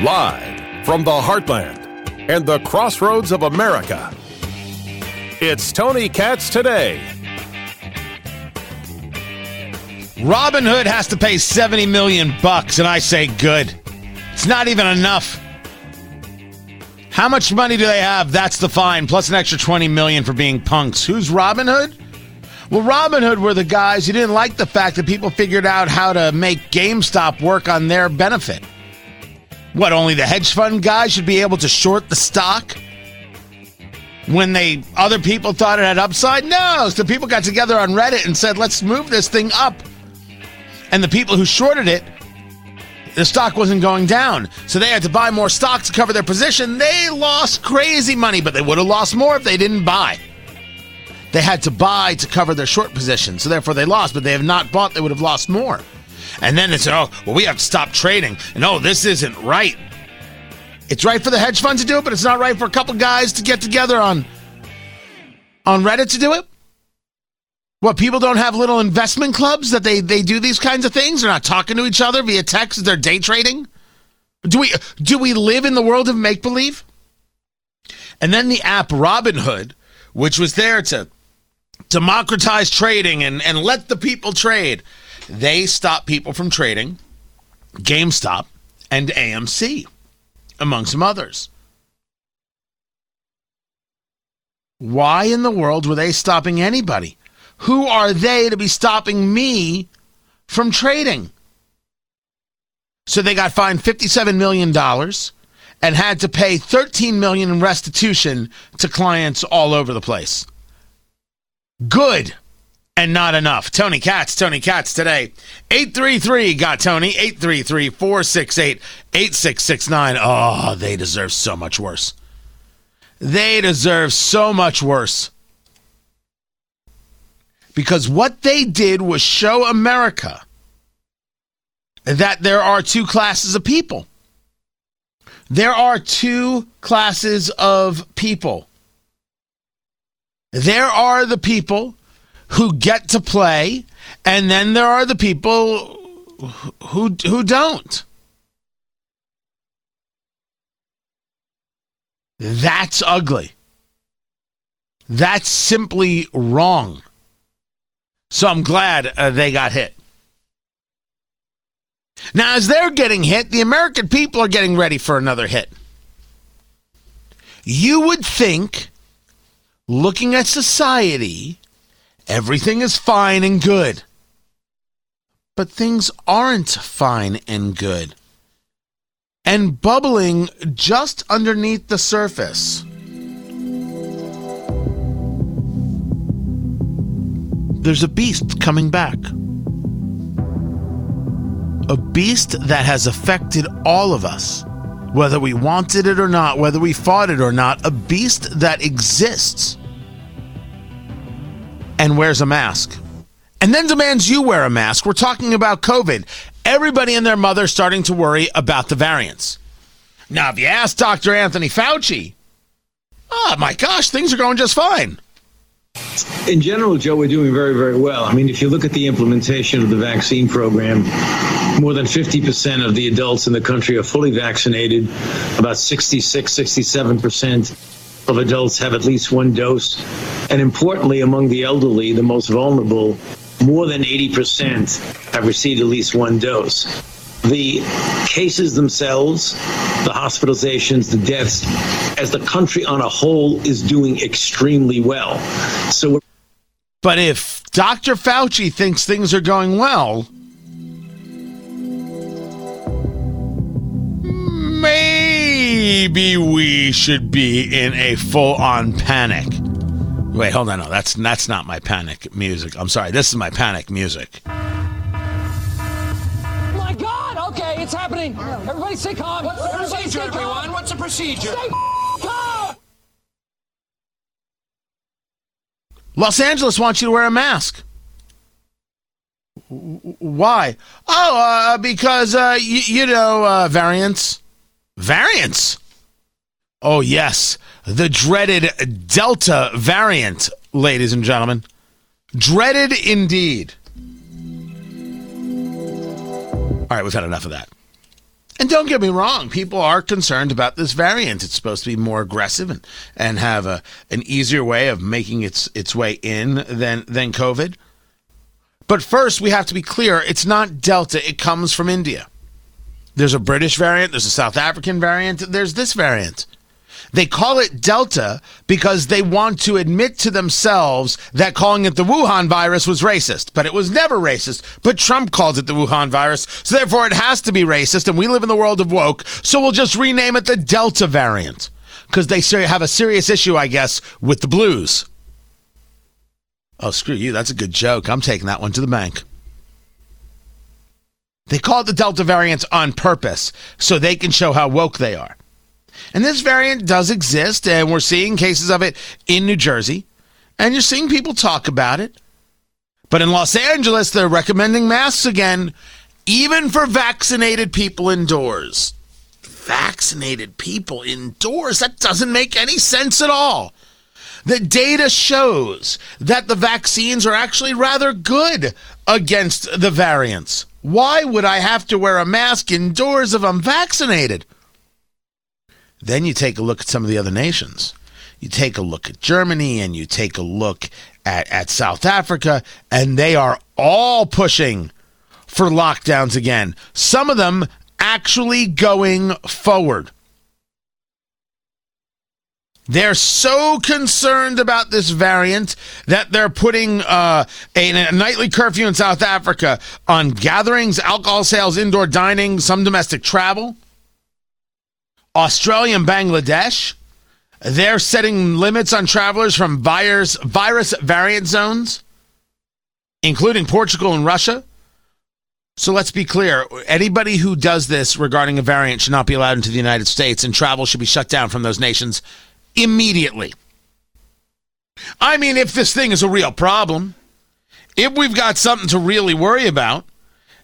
Live from the heartland and the crossroads of America, it's Tony Katz today. Robinhood has to pay 70 million bucks and I say good. It's not even enough. How much money do they have? That's the fine, plus an extra 20 million for being punks. Who's Robinhood? Well, Robinhood were the guys who didn't like the fact that people figured out how to make GameStop work on their benefit. What, only the hedge fund guys should be able to short the stock? When they other people thought it had upside? No. So people got together on Reddit and said, let's move this thing up. And the people who shorted it, the stock wasn't going down. So they had to buy more stock to cover their position. They lost crazy money, but they would have lost more if they didn't buy. They had to buy to cover their short position. So therefore they lost, but they have not bought, they would have lost more. And then they said, oh, well, we have to stop trading. And oh, this isn't right. It's right for the hedge fund to do it, but it's not right for a couple guys to get together on on Reddit to do it. What people don't have little investment clubs that they they do these kinds of things? They're not talking to each other via text. They're day trading. Do we do we live in the world of make believe? And then the app Robinhood, which was there to democratize trading and, and let the people trade. They stop people from trading GameStop and AMC, among some others. Why in the world were they stopping anybody? Who are they to be stopping me from trading? So they got fined $57 million and had to pay 13 million in restitution to clients all over the place. Good and not enough. Tony Katz, Tony Katz today. 833 got Tony, 833 468 8669. Oh, they deserve so much worse. They deserve so much worse. Because what they did was show America that there are two classes of people. There are two classes of people. There are the people who get to play, and then there are the people who who don't. That's ugly. That's simply wrong. So I'm glad uh, they got hit. Now, as they're getting hit, the American people are getting ready for another hit. You would think, looking at society, everything is fine and good. But things aren't fine and good. And bubbling just underneath the surface. There's a beast coming back. A beast that has affected all of us, whether we wanted it or not, whether we fought it or not, a beast that exists and wears a mask. And then demands you wear a mask. We're talking about COVID. Everybody and their mother starting to worry about the variants. Now, if you ask Dr. Anthony Fauci, oh my gosh, things are going just fine. In general, Joe, we're doing very, very well. I mean, if you look at the implementation of the vaccine program, more than 50% of the adults in the country are fully vaccinated. About 66, 67% of adults have at least one dose. And importantly, among the elderly, the most vulnerable, more than 80% have received at least one dose. The cases themselves, the hospitalizations, the deaths, as the country on a whole is doing extremely well. So, but if Dr. Fauci thinks things are going well, maybe we should be in a full-on panic. Wait, hold on. No, that's that's not my panic music. I'm sorry. This is my panic music. My God! Okay, it's happening. Everybody, stay calm. What's the Everybody procedure, stay calm. everyone? What's the procedure? Stay calm. Los Angeles wants you to wear a mask. Why? Oh, uh, because uh, y- you know uh, variants. Variants. Oh yes, the dreaded Delta variant, ladies and gentlemen. Dreaded indeed. All right, we've had enough of that. And don't get me wrong, people are concerned about this variant. It's supposed to be more aggressive and, and have a, an easier way of making its its way in than than COVID. But first, we have to be clear, it's not Delta, it comes from India. There's a British variant, there's a South African variant, there's this variant. They call it Delta because they want to admit to themselves that calling it the Wuhan virus was racist. But it was never racist. But Trump called it the Wuhan virus. So therefore it has to be racist. And we live in the world of woke. So we'll just rename it the Delta variant. Because they have a serious issue, I guess, with the blues. Oh, screw you. That's a good joke. I'm taking that one to the bank. They call it the Delta variant on purpose so they can show how woke they are. And this variant does exist, and we're seeing cases of it in New Jersey, and you're seeing people talk about it. But in Los Angeles, they're recommending masks again, even for vaccinated people indoors. Vaccinated people indoors? That doesn't make any sense at all. The data shows that the vaccines are actually rather good against the variants. Why would I have to wear a mask indoors if I'm vaccinated? Then you take a look at some of the other nations. You take a look at Germany and you take a look at, at South Africa, and they are all pushing for lockdowns again. Some of them actually going forward. They're so concerned about this variant that they're putting uh, a, a, nightly curfew in South Africa on gatherings, alcohol sales, indoor dining, some domestic travel. Australia and Bangladesh, they're setting limits on travelers from virus, virus variant zones, including Portugal and Russia. So let's be clear anybody who does this regarding a variant should not be allowed into the United States, and travel should be shut down from those nations immediately. I mean, if this thing is a real problem, if we've got something to really worry about,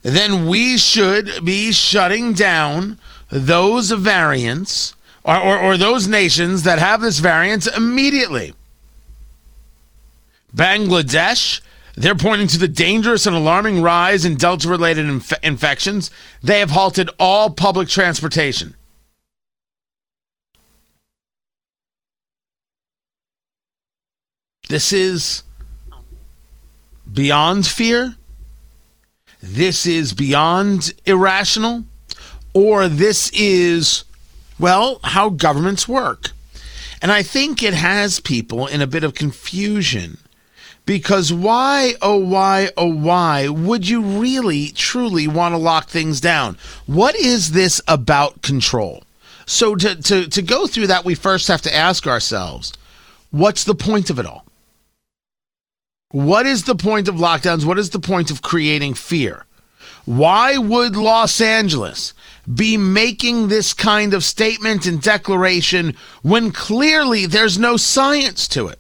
then we should be shutting down those variants or, or, or those nations that have this variant immediately. Bangladesh, they're pointing to the dangerous and alarming rise in Delta related inf- infections. They have halted all public transportation. This is beyond fear. This is beyond irrational or this is, well, how governments work. And I think it has people in a bit of confusion because why, oh, why, oh, why would you really, truly want to lock things down? What is this about control? So, to, to, to go through that, we first have to ask ourselves what's the point of it all? What is the point of lockdowns? What is the point of creating fear? Why would Los Angeles be making this kind of statement and declaration when clearly there's no science to it?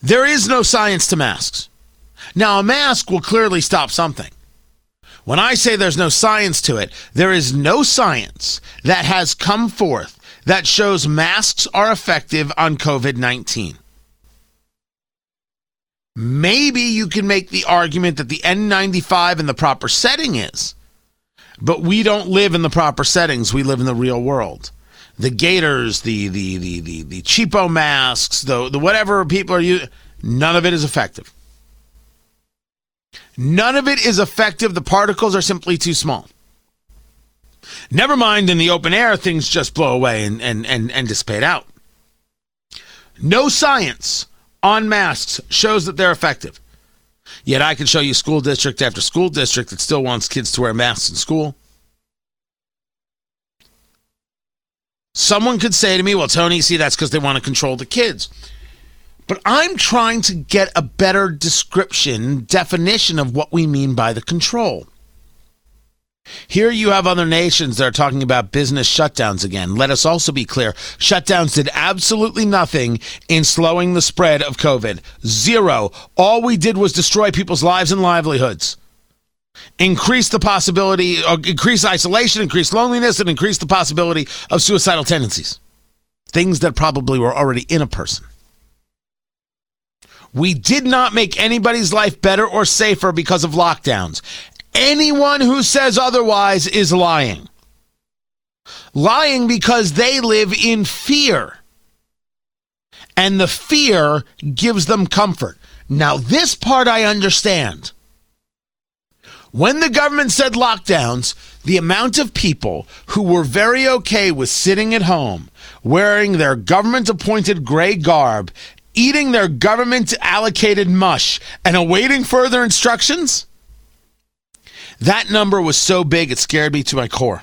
There is no science to masks. Now, a mask will clearly stop something. When I say there's no science to it, there is no science that has come forth that shows masks are effective on COVID 19. Maybe you can make the argument that the N95 in the proper setting is, but we don't live in the proper settings. We live in the real world. The gaiters, the the the the, the cheapo masks, the the whatever people are using, none of it is effective. None of it is effective. The particles are simply too small. Never mind in the open air, things just blow away and, and, and, and dissipate out. No science on masks shows that they're effective. Yet I can show you school district after school district that still wants kids to wear masks in school. Someone could say to me, well, Tony, see, that's because they want to control the kids. But I'm trying to get a better description, definition of what we mean by the control. Here you have other nations that are talking about business shutdowns again. Let us also be clear shutdowns did absolutely nothing in slowing the spread of COVID. Zero. All we did was destroy people's lives and livelihoods. Increase the possibility, uh, increase isolation, increase loneliness, and increase the possibility of suicidal tendencies. Things that probably were already in a person. We did not make anybody's life better or safer because of lockdowns. Anyone who says otherwise is lying. Lying because they live in fear. And the fear gives them comfort. Now, this part I understand. When the government said lockdowns, the amount of people who were very okay with sitting at home, wearing their government appointed gray garb, eating their government allocated mush, and awaiting further instructions, that number was so big it scared me to my core.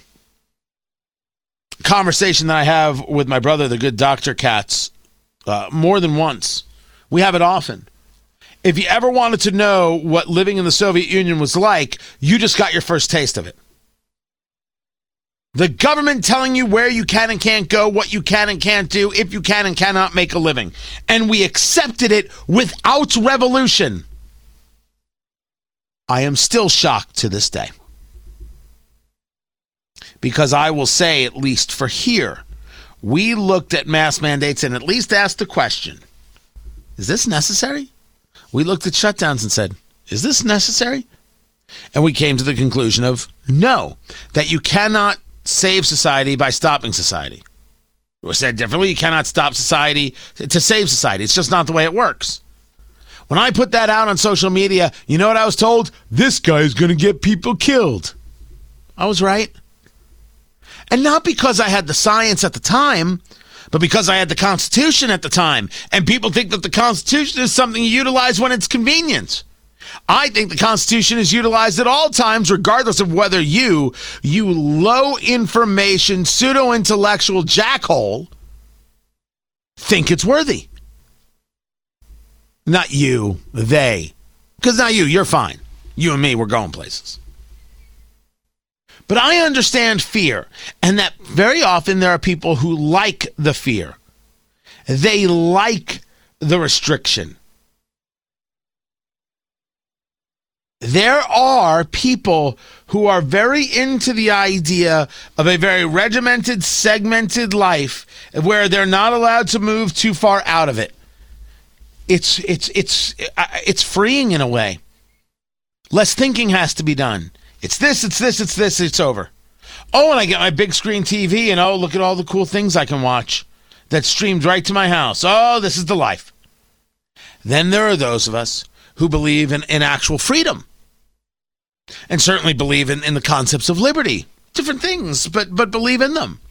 Conversation that I have with my brother, the good Dr. Katz, uh, more than once. We have it often if you ever wanted to know what living in the Soviet Union was like, you just got your first taste of it. The government telling you where you can and can't go, what you can and can't do, if you can and cannot make a living. And we accepted it without revolution. I am still shocked to this day. Because I will say, at least for here, we looked at mass mandates and at least asked the question is this necessary? we looked at shutdowns and said, is this necessary? And we came to the conclusion of no, that you cannot save society by stopping society. Or said differently, you cannot stop society to save society. It's just not the way it works. When I put that out on social media, you know what I was told? This guy is going to get people killed. I was right. And not because I had the science at the time, but because I had the Constitution at the time, and people think that the Constitution is something you utilize when it's convenient. I think the Constitution is utilized at all times, regardless of whether you, you low information, pseudo intellectual jackhole, think it's worthy. Not you, they. Because not you, you're fine. You and me, we're going places. But I understand fear, and that very often there are people who like the fear. They like the restriction. There are people who are very into the idea of a very regimented, segmented life where they're not allowed to move too far out of it. It's it's it's uh, it's freeing in a way. Less thinking has to be done. It's this, it's this, it's this, it's over. Oh, and I get my big screen TV, and oh, look at all the cool things I can watch that's streamed right to my house. Oh, this is the life. Then there are those of us who believe in, in actual freedom and certainly believe in, in the concepts of liberty. Different things, but, but believe in them.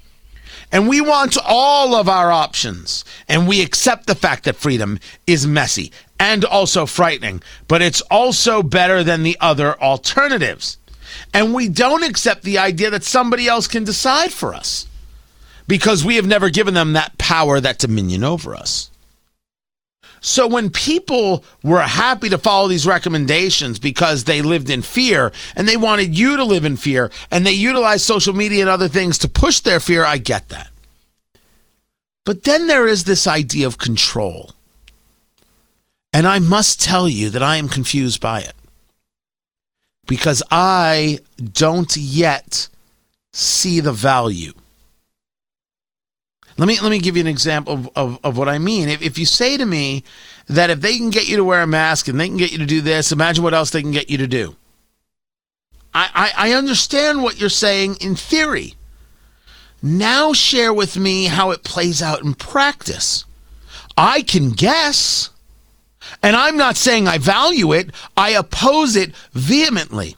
And we want all of our options. And we accept the fact that freedom is messy and also frightening, but it's also better than the other alternatives. And we don't accept the idea that somebody else can decide for us because we have never given them that power, that dominion over us. So when people were happy to follow these recommendations because they lived in fear and they wanted you to live in fear and they utilized social media and other things to push their fear, I get that. But then there is this idea of control. And I must tell you that I am confused by it because I don't yet see the value. Let me let me give you an example of, of, of what I mean. If, if you say to me that if they can get you to wear a mask and they can get you to do this, imagine what else they can get you to do. I, I, I understand what you're saying in theory. Now share with me how it plays out in practice. I can guess. And I'm not saying I value it, I oppose it vehemently.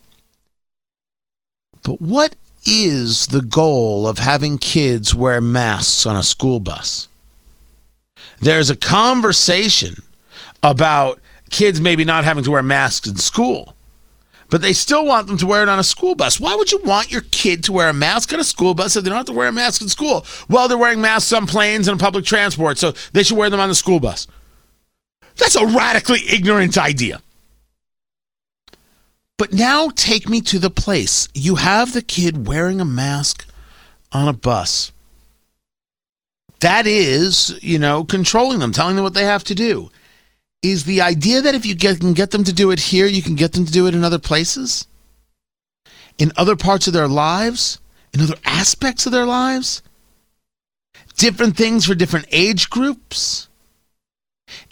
But what is the goal of having kids wear masks on a school bus? There's a conversation about kids maybe not having to wear masks in school, but they still want them to wear it on a school bus. Why would you want your kid to wear a mask on a school bus if they don't have to wear a mask in school? Well, they're wearing masks on planes and public transport, so they should wear them on the school bus. That's a radically ignorant idea. But now take me to the place. You have the kid wearing a mask on a bus. That is, you know, controlling them, telling them what they have to do. Is the idea that if you get, can get them to do it here, you can get them to do it in other places? In other parts of their lives? In other aspects of their lives? Different things for different age groups?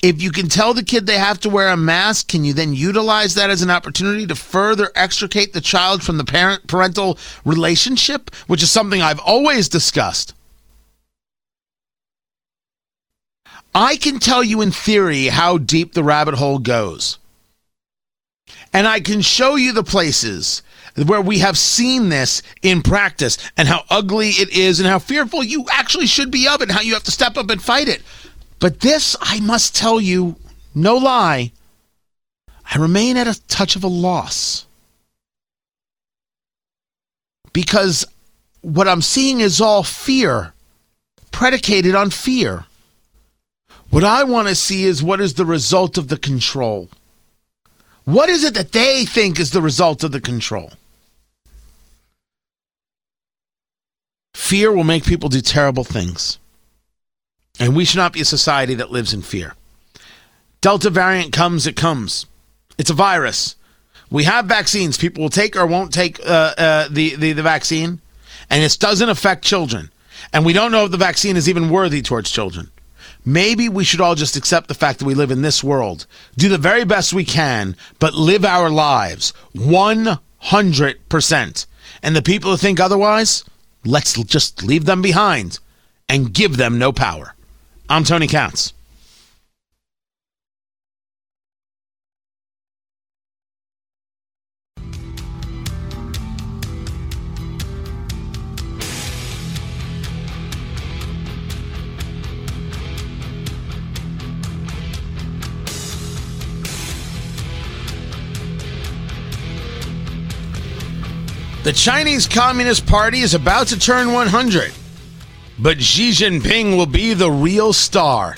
If you can tell the kid they have to wear a mask, can you then utilize that as an opportunity to further extricate the child from the parent parental relationship, which is something I've always discussed? I can tell you in theory how deep the rabbit hole goes. And I can show you the places where we have seen this in practice and how ugly it is and how fearful you actually should be of it and how you have to step up and fight it. But this, I must tell you, no lie, I remain at a touch of a loss. Because what I'm seeing is all fear, predicated on fear. What I want to see is what is the result of the control. What is it that they think is the result of the control? Fear will make people do terrible things. And we should not be a society that lives in fear. Delta variant comes, it comes. It's a virus. We have vaccines. People will take or won't take uh, uh, the, the, the vaccine, and it doesn't affect children. And we don't know if the vaccine is even worthy towards children. Maybe we should all just accept the fact that we live in this world, do the very best we can, but live our lives 100%. And the people who think otherwise, let's just leave them behind and give them no power. I'm Tony Katz. The Chinese Communist Party is about to turn 100, but Xi Jinping will be the real star.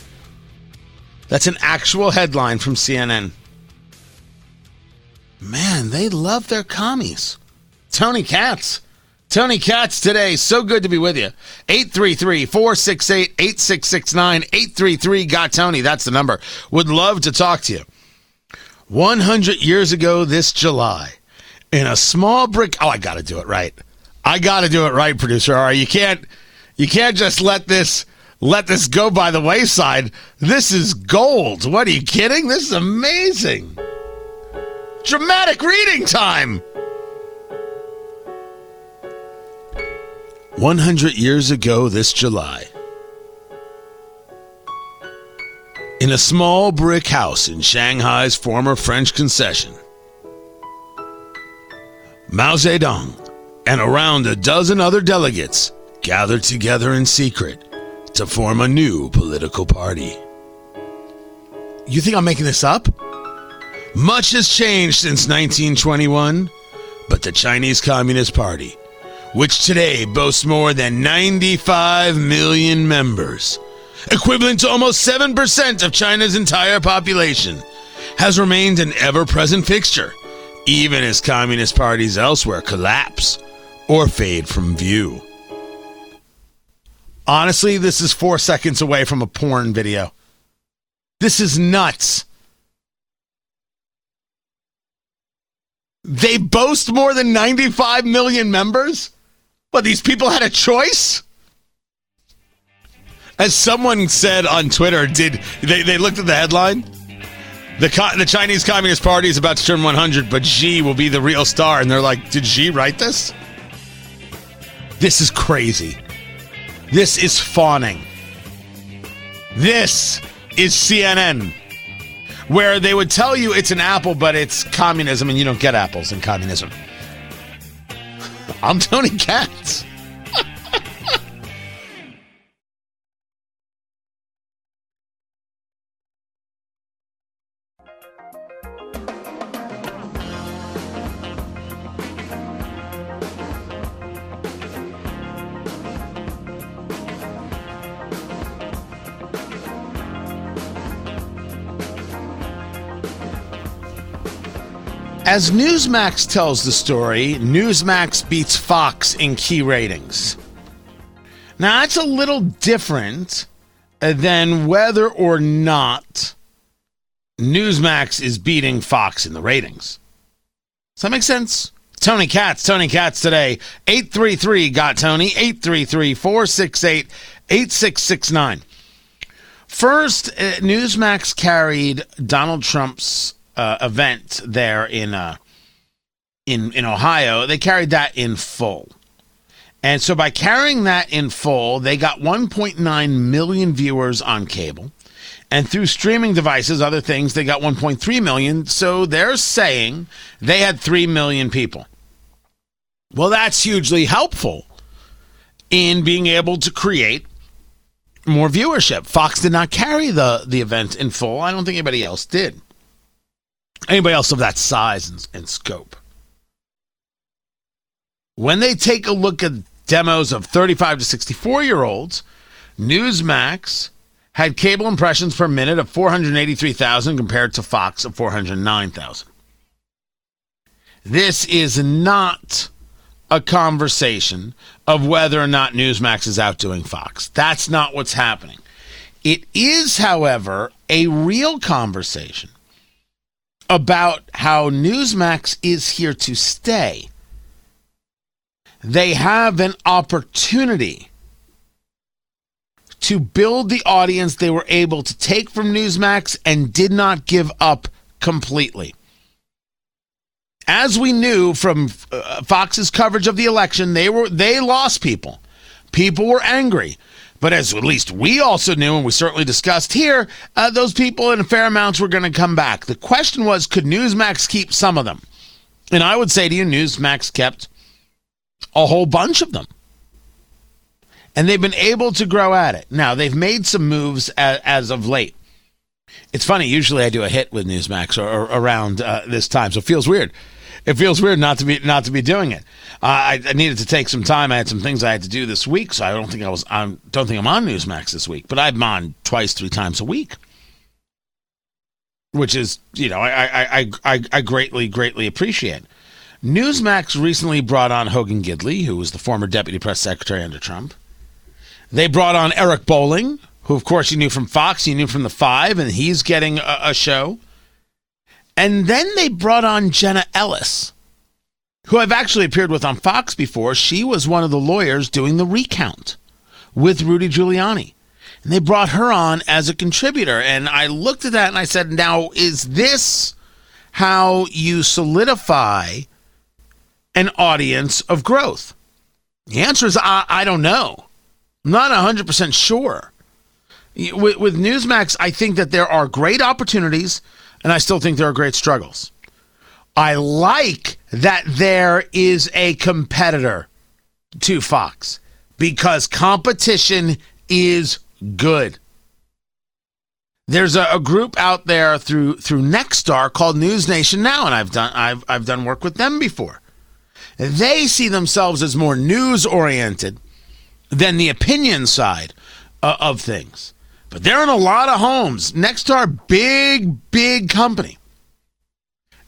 That's an actual headline from CNN. Man, they love their commies. Tony Katz. Tony Katz today. So good to be with you. 833 468 8669. 833 Got Tony. That's the number. Would love to talk to you. 100 years ago this July, in a small brick. Oh, I got to do it right. I got to do it right, producer. All right, you can't you can't just let this let this go by the wayside. This is gold. What are you kidding? This is amazing. Dramatic reading time. 100 years ago this July, in a small brick house in Shanghai's former French concession, Mao Zedong and around a dozen other delegates gathered together in secret to form a new political party. You think I'm making this up? Much has changed since 1921, but the Chinese Communist Party, which today boasts more than 95 million members, equivalent to almost 7% of China's entire population, has remained an ever present fixture even as communist parties elsewhere collapse or fade from view. Honestly, this is four seconds away from a porn video. This is nuts. They boast more than 95 million members? But these people had a choice? As someone said on Twitter, did they, they looked at the headline? The, the Chinese Communist Party is about to turn 100, but Xi will be the real star. And they're like, did Xi write this? This is crazy. This is fawning. This is CNN, where they would tell you it's an apple, but it's communism, and you don't get apples in communism. I'm Tony Katz. As Newsmax tells the story, Newsmax beats Fox in key ratings. Now, that's a little different than whether or not Newsmax is beating Fox in the ratings. Does that make sense? Tony Katz, Tony Katz today. 833 got Tony, 833 468 8669. First, uh, Newsmax carried Donald Trump's uh, event there in uh, in in Ohio. They carried that in full. And so by carrying that in full, they got 1.9 million viewers on cable. And through streaming devices, other things, they got 1.3 million. So they're saying they had 3 million people. Well, that's hugely helpful in being able to create more viewership. Fox did not carry the, the event in full. I don't think anybody else did. Anybody else of that size and, and scope. When they take a look at demos of 35 to 64 year olds, Newsmax had cable impressions per minute of 483,000 compared to Fox of 409,000. This is not a conversation of whether or not Newsmax is outdoing Fox. That's not what's happening. It is, however, a real conversation about how Newsmax is here to stay. They have an opportunity to build the audience they were able to take from Newsmax and did not give up completely. As we knew from uh, Fox's coverage of the election, they were they lost people. People were angry. But as at least we also knew, and we certainly discussed here, uh, those people in fair amounts were going to come back. The question was, could Newsmax keep some of them? And I would say to you, Newsmax kept a whole bunch of them and they've been able to grow at it. Now they've made some moves as, as of late. It's funny. Usually I do a hit with Newsmax or, or around uh, this time, so it feels weird. It feels weird not to be not to be doing it. Uh, I, I, needed to take some time. I had some things I had to do this week, so I don't think I was. I don't think I'm on Newsmax this week, but I'm on twice, three times a week, which is you know I I I, I greatly greatly appreciate. Newsmax recently brought on Hogan Gidley, who was the former deputy press secretary under Trump. They brought on Eric Bolling, who, of course, you knew from Fox, you knew from The Five, and he's getting a, a show. And then they brought on Jenna Ellis, who I've actually appeared with on Fox before. She was one of the lawyers doing the recount with Rudy Giuliani. And they brought her on as a contributor. And I looked at that and I said, now, is this how you solidify an audience of growth? The answer is I, I don't know. I'm not 100% sure. With, with Newsmax, I think that there are great opportunities, and I still think there are great struggles. I like that there is a competitor to Fox because competition is good. There's a, a, group out there through through Nexstar called News Nation Now, and I've done I've I've done work with them before. They see themselves as more news oriented than the opinion side uh, of things. But they're in a lot of homes. Nexstar, big, big company.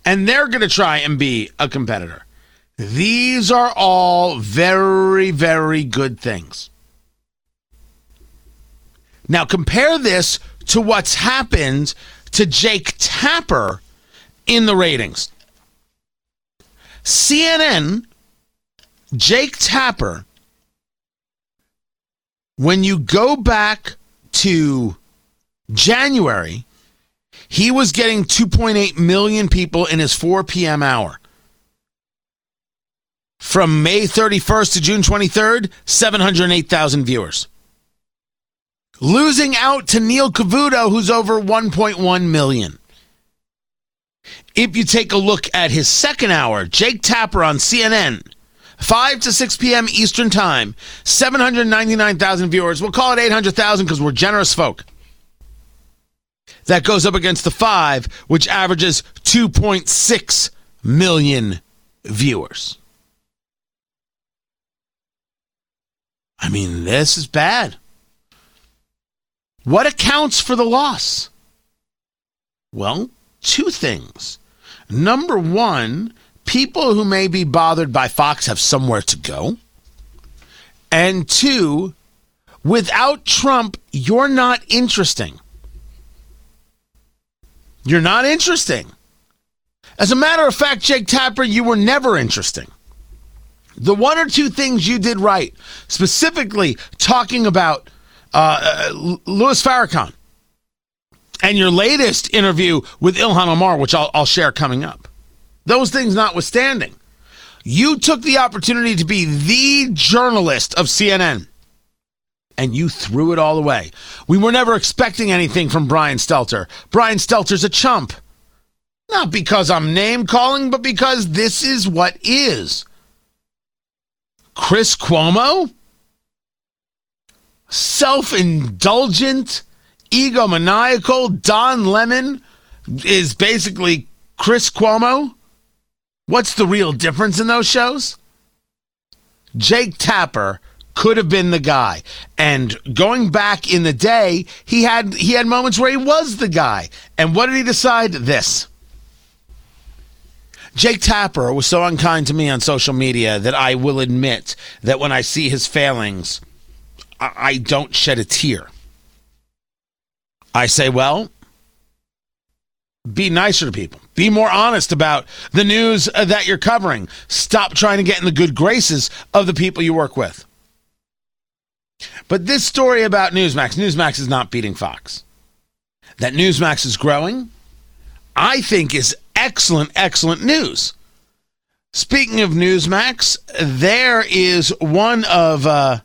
And they're going to try and be a competitor. These are all very, very good things. Now, compare this to what's happened to Jake Tapper in the ratings. CNN, Jake Tapper when you go back to January, he was getting 2.8 million people in his 4 p.m. hour. From May 31st to June 23rd, 708,000 viewers. Losing out to Neil Cavuto, who's over 1.1 million. If you take a look at his second hour, Jake Tapper on CNN, 5 to 6 p.m. Eastern Time. 799,000 viewers. We'll call it 800,000 because we're generous folk. That goes up against the 5, which averages 2.6 million viewers. I mean, this is bad. What accounts for the loss? Well, two things. Number one, people who may be bothered by Fox have somewhere to go. And two, without Trump, you're not interesting. You're not interesting. As a matter of fact, Jake Tapper, you were never interesting. The one or two things you did right, specifically talking about uh, uh Louis Farrakhan and your latest interview with Ilhan Omar, which I'll, I'll share coming up. Those things notwithstanding, you took the opportunity to be the journalist of CNN and you threw it all away. We were never expecting anything from Brian Stelter. Brian Stelter's a chump. Not because I'm name calling, but because this is what is. Chris Cuomo? Self indulgent, egomaniacal Don Lemon is basically Chris Cuomo? What's the real difference in those shows? Jake Tapper could have been the guy. And going back in the day, he had he had moments where he was the guy. And what did he decide? This. Jake Tapper was so unkind to me on social media that I will admit that when I see his failings, I, I don't shed a tear. I say, well, be nicer to people. Be more honest about the news that you're covering. Stop trying to get in the good graces of the people you work with. But this story about Newsmax, Newsmax is not beating Fox. That Newsmax is growing, I think is excellent, excellent news. Speaking of Newsmax, there is one of uh,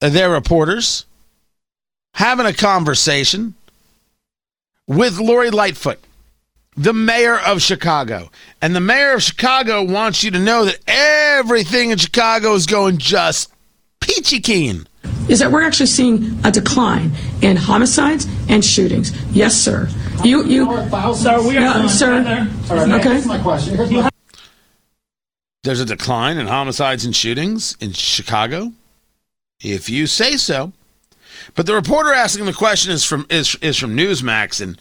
their reporters having a conversation with Lori Lightfoot, the mayor of Chicago. And the mayor of Chicago wants you to know that everything in Chicago is going just peachy keen. Is that we're actually seeing a decline in homicides and shootings? Yes, sir. You, you, sir. We are uh, sir. Okay. my question. There's a decline in homicides and shootings in Chicago, if you say so. But the reporter asking the question is from is is from Newsmax, and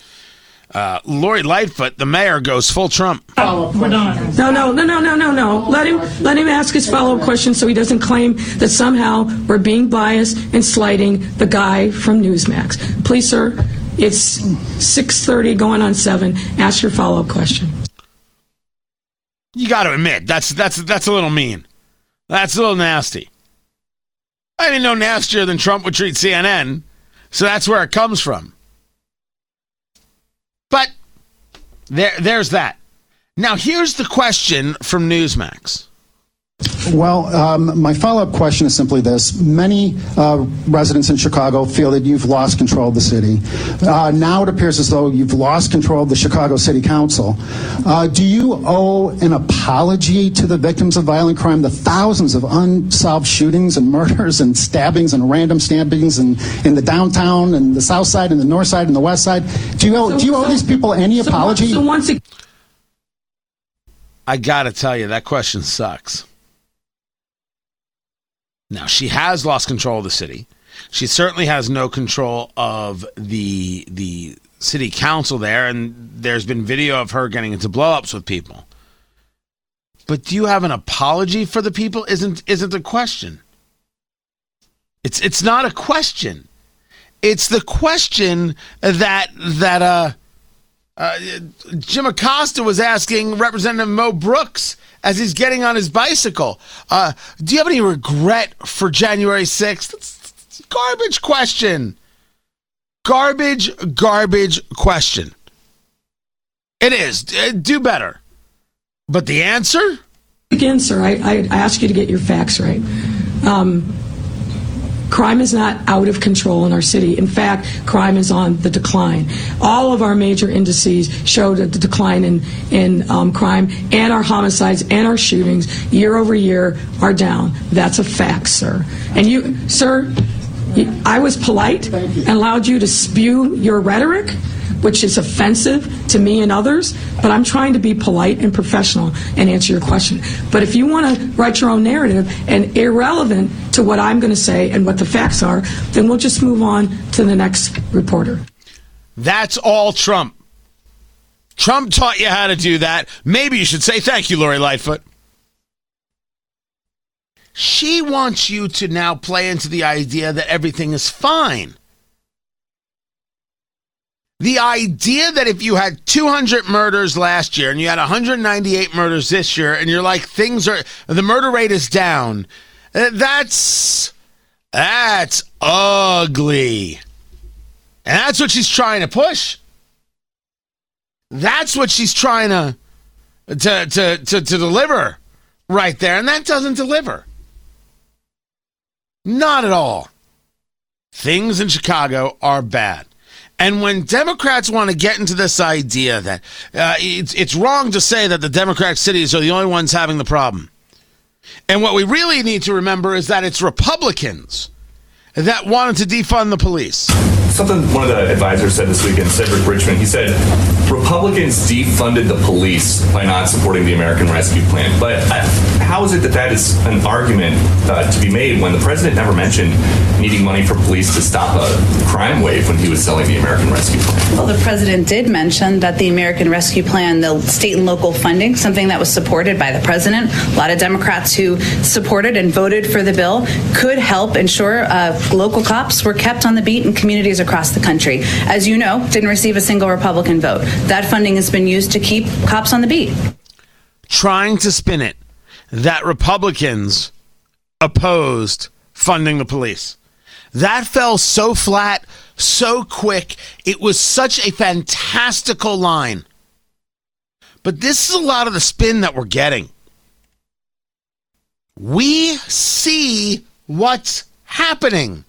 uh, Lori Lightfoot, the mayor, goes full Trump. We're done. No, no, no, no, no, no, no. Let him let him ask his follow up question so he doesn't claim that somehow we're being biased and slighting the guy from Newsmax. Please, sir. It's 6:30 going on 7. Ask your follow up question. You got to admit that's that's that's a little mean. That's a little nasty. I mean, no nastier than Trump would treat CNN, so that's where it comes from. But there, there's that. Now, here's the question from Newsmax. Well, um, my follow up question is simply this. Many uh, residents in Chicago feel that you've lost control of the city. Uh, now it appears as though you've lost control of the Chicago City Council. Uh, do you owe an apology to the victims of violent crime, the thousands of unsolved shootings and murders and stabbings and random stabbings in, in the downtown and the south side and the north side and the west side? Do you owe, So- do you owe so- these people any So, apology? So once again, I got to tell you, that question sucks. Now, she has lost control of the city. She certainly has no control of the the city council there, and there's been video of her getting into blowups with people. But do you have an apology for the people? Isn't isn't the question? It's it's not a question. It's the question that that uh, uh, Jim Acosta was asking Representative Mo Brooks as he's getting on his bicycle. Uh, do you have any regret for January 6th? It's a garbage question. Garbage, garbage question. It is. Uh, Do better. But the answer? again, sir, I, I ask you to get your facts right. Um, crime is not out of control in our city. In fact, crime is on the decline. All of our major indices show that the decline in, in um, crime and our homicides and our shootings year over year are down. That's a fact, sir. And you, sir, I was polite and allowed you to spew your rhetoric which is offensive to me and others, but I'm trying to be polite and professional and answer your question. But if you want to write your own narrative and irrelevant to what I'm going to say and what the facts are, then we'll just move on to the next reporter. That's all Trump. Trump taught you how to do that. Maybe you should say thank you, Lori Lightfoot. She wants you to now play into the idea that everything is fine. The idea that if you had 200 murders last year and you had 198 murders this year and you're like things are the murder rate is down, uh, that's that's ugly. And that's what she's trying to push. That's what she's trying to to to to, to deliver right there, and that doesn't deliver. Not at all. Things in Chicago are bad. And when Democrats want to get into this idea that uh, it's, it's wrong to say that the Democratic cities are the only ones having the problem. And what we really need to remember is that it's Republicans that wanted to defund the police. Something one of the advisors said this weekend, Cedric Richmond, he said Republicans defunded the police by not supporting the American Rescue Plan. But uh, how is it that that is an argument uh, to be made when the president never mentioned needing money for police to stop a crime wave when he was selling the American Rescue Plan? Well, the president did mention that the American Rescue Plan, the state and local funding, something that was supported by the president, a lot of Democrats who supported and voted for the bill, could help ensure uh, local cops were kept on the beat in communities across the country. As you know, didn't receive a single Republican vote. That funding has been used to keep cops on the beat. Trying to spin it that Republicans opposed funding the police. That fell so flat, so quick. It was such a fantastical line. But this is a lot of the spin that we're getting. We see what's happening.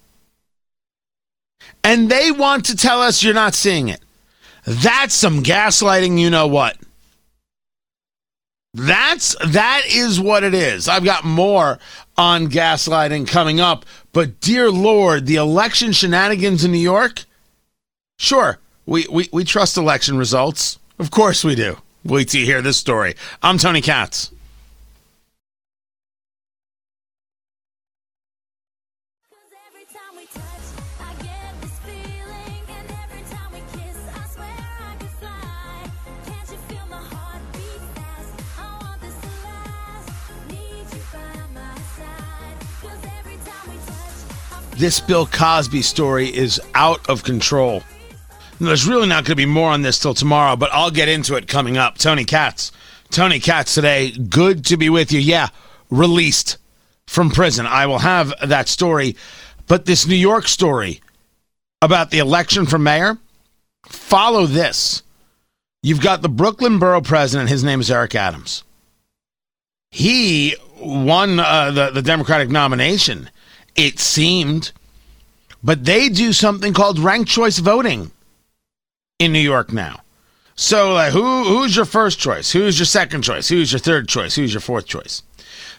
And they want to tell us you're not seeing it. That's some gaslighting, you know what. That's that is what it is. I've got more on gaslighting coming up, but dear Lord, the election shenanigans in New York? Sure, we, we, we trust election results. Of course we do. Wait till you hear this story. I'm Tony Katz. This Bill Cosby story is out of control. There's really not going to be more on this till tomorrow, but I'll get into it coming up. Tony Katz. Tony Katz today. Good to be with you. Yeah, released from prison. I will have that story. But this New York story about the election for mayor, follow this. You've got the Brooklyn borough president. His name is Eric Adams. He won uh, the, the Democratic nomination it seemed. But they do something called ranked choice voting in New York now. So, like, who who's your first choice? Who's your second choice? Who's your third choice? Who's your fourth choice?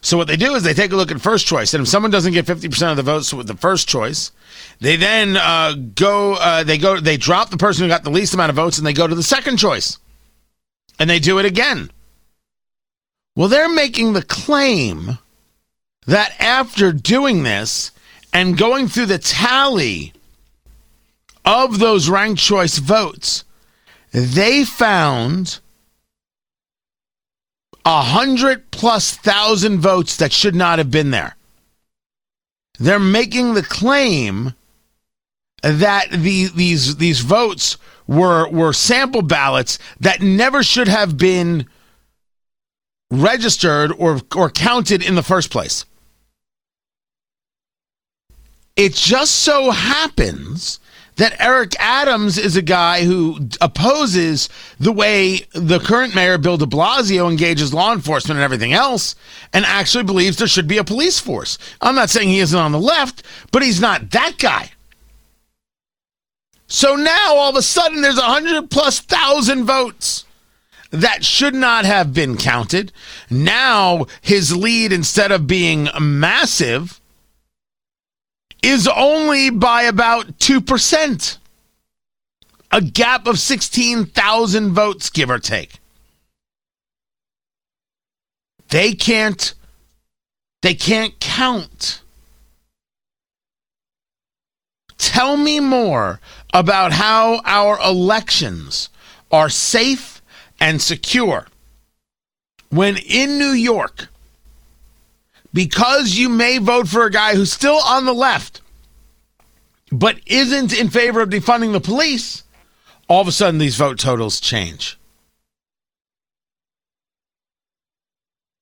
So, what they do is they take a look at first choice, and if someone doesn't get fifty percent of the votes with the first choice, they then uh, go. Uh, they go. They drop the person who got the least amount of votes, and they go to the second choice, and they do it again. Well, they're making the claim that after doing this and going through the tally of those ranked choice votes, they found a hundred plus thousand votes that should not have been there. They're making the claim that the, these these votes were were sample ballots that never should have been registered or or counted in the first place. It just so happens that Eric Adams is a guy who opposes the way the current mayor, Bill de Blasio, engages law enforcement and everything else, and actually believes there should be a police force. I'm not saying he isn't on the left, but he's not that guy. So now all of a sudden there's a hundred plus thousand votes that should not have been counted. Now his lead, instead of being massive, is only by about 2%. A gap of 16,000 votes, give or take. They can't they can't count. Tell me more about how our elections are safe and secure when in New York because you may vote for a guy who's still on the left, but isn't in favor of defunding the police, all of a sudden these vote totals change.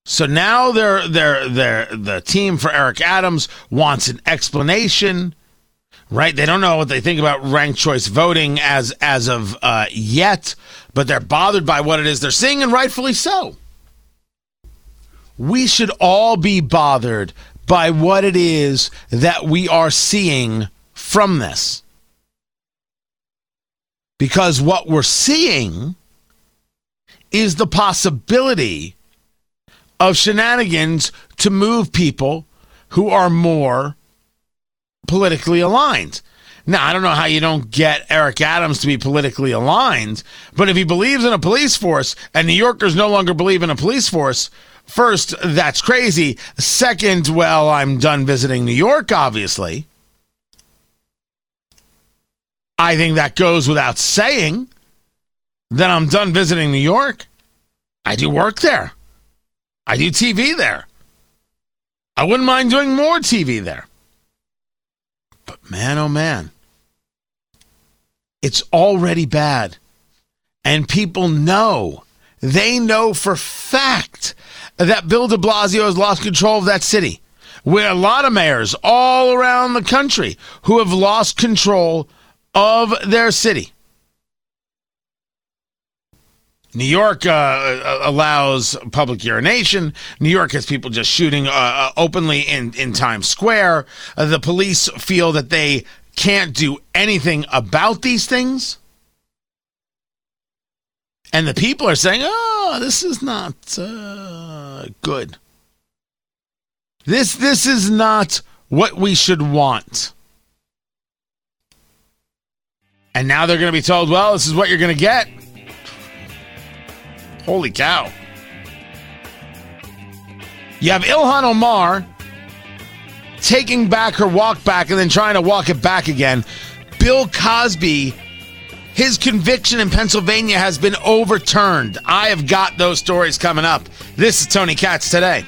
So now they're, they're, they're, the team for Eric Adams wants an explanation. right? They don't know what they think about ranked choice voting as as of uh, yet, but they're bothered by what it is they're seeing, and rightfully so. We should all be bothered by what it is that we are seeing from this. Because what we're seeing is the possibility of shenanigans to move people who are more politically aligned. Now, I don't know how you don't get Eric Adams to be politically aligned, but if he believes in a police force and New Yorkers no longer believe in a police force, first, that's crazy. Second, well, I'm done visiting New York, obviously. I think that goes without saying that I'm done visiting New York. I do work there. I do TV there. I wouldn't mind doing more TV there. But man, oh man, it's already bad. And people know, they know for fact that Bill de Blasio has lost control of that city. Where a lot of mayors all around the country who have lost control of their city. New York uh, allows public urination. New York has people just shooting uh, uh, openly in, in Times Square. Uh, the police feel that they can't do anything about these things. And the people are saying, oh, this is not uh, good. This, this is not what we should want. And now they're going to be told, well, this is what you're going to get. Holy cow. You have Ilhan Omar taking back her walk back and then trying to walk it back again. Bill Cosby, his conviction in Pennsylvania has been overturned. I have got those stories coming up. This is Tony Katz today.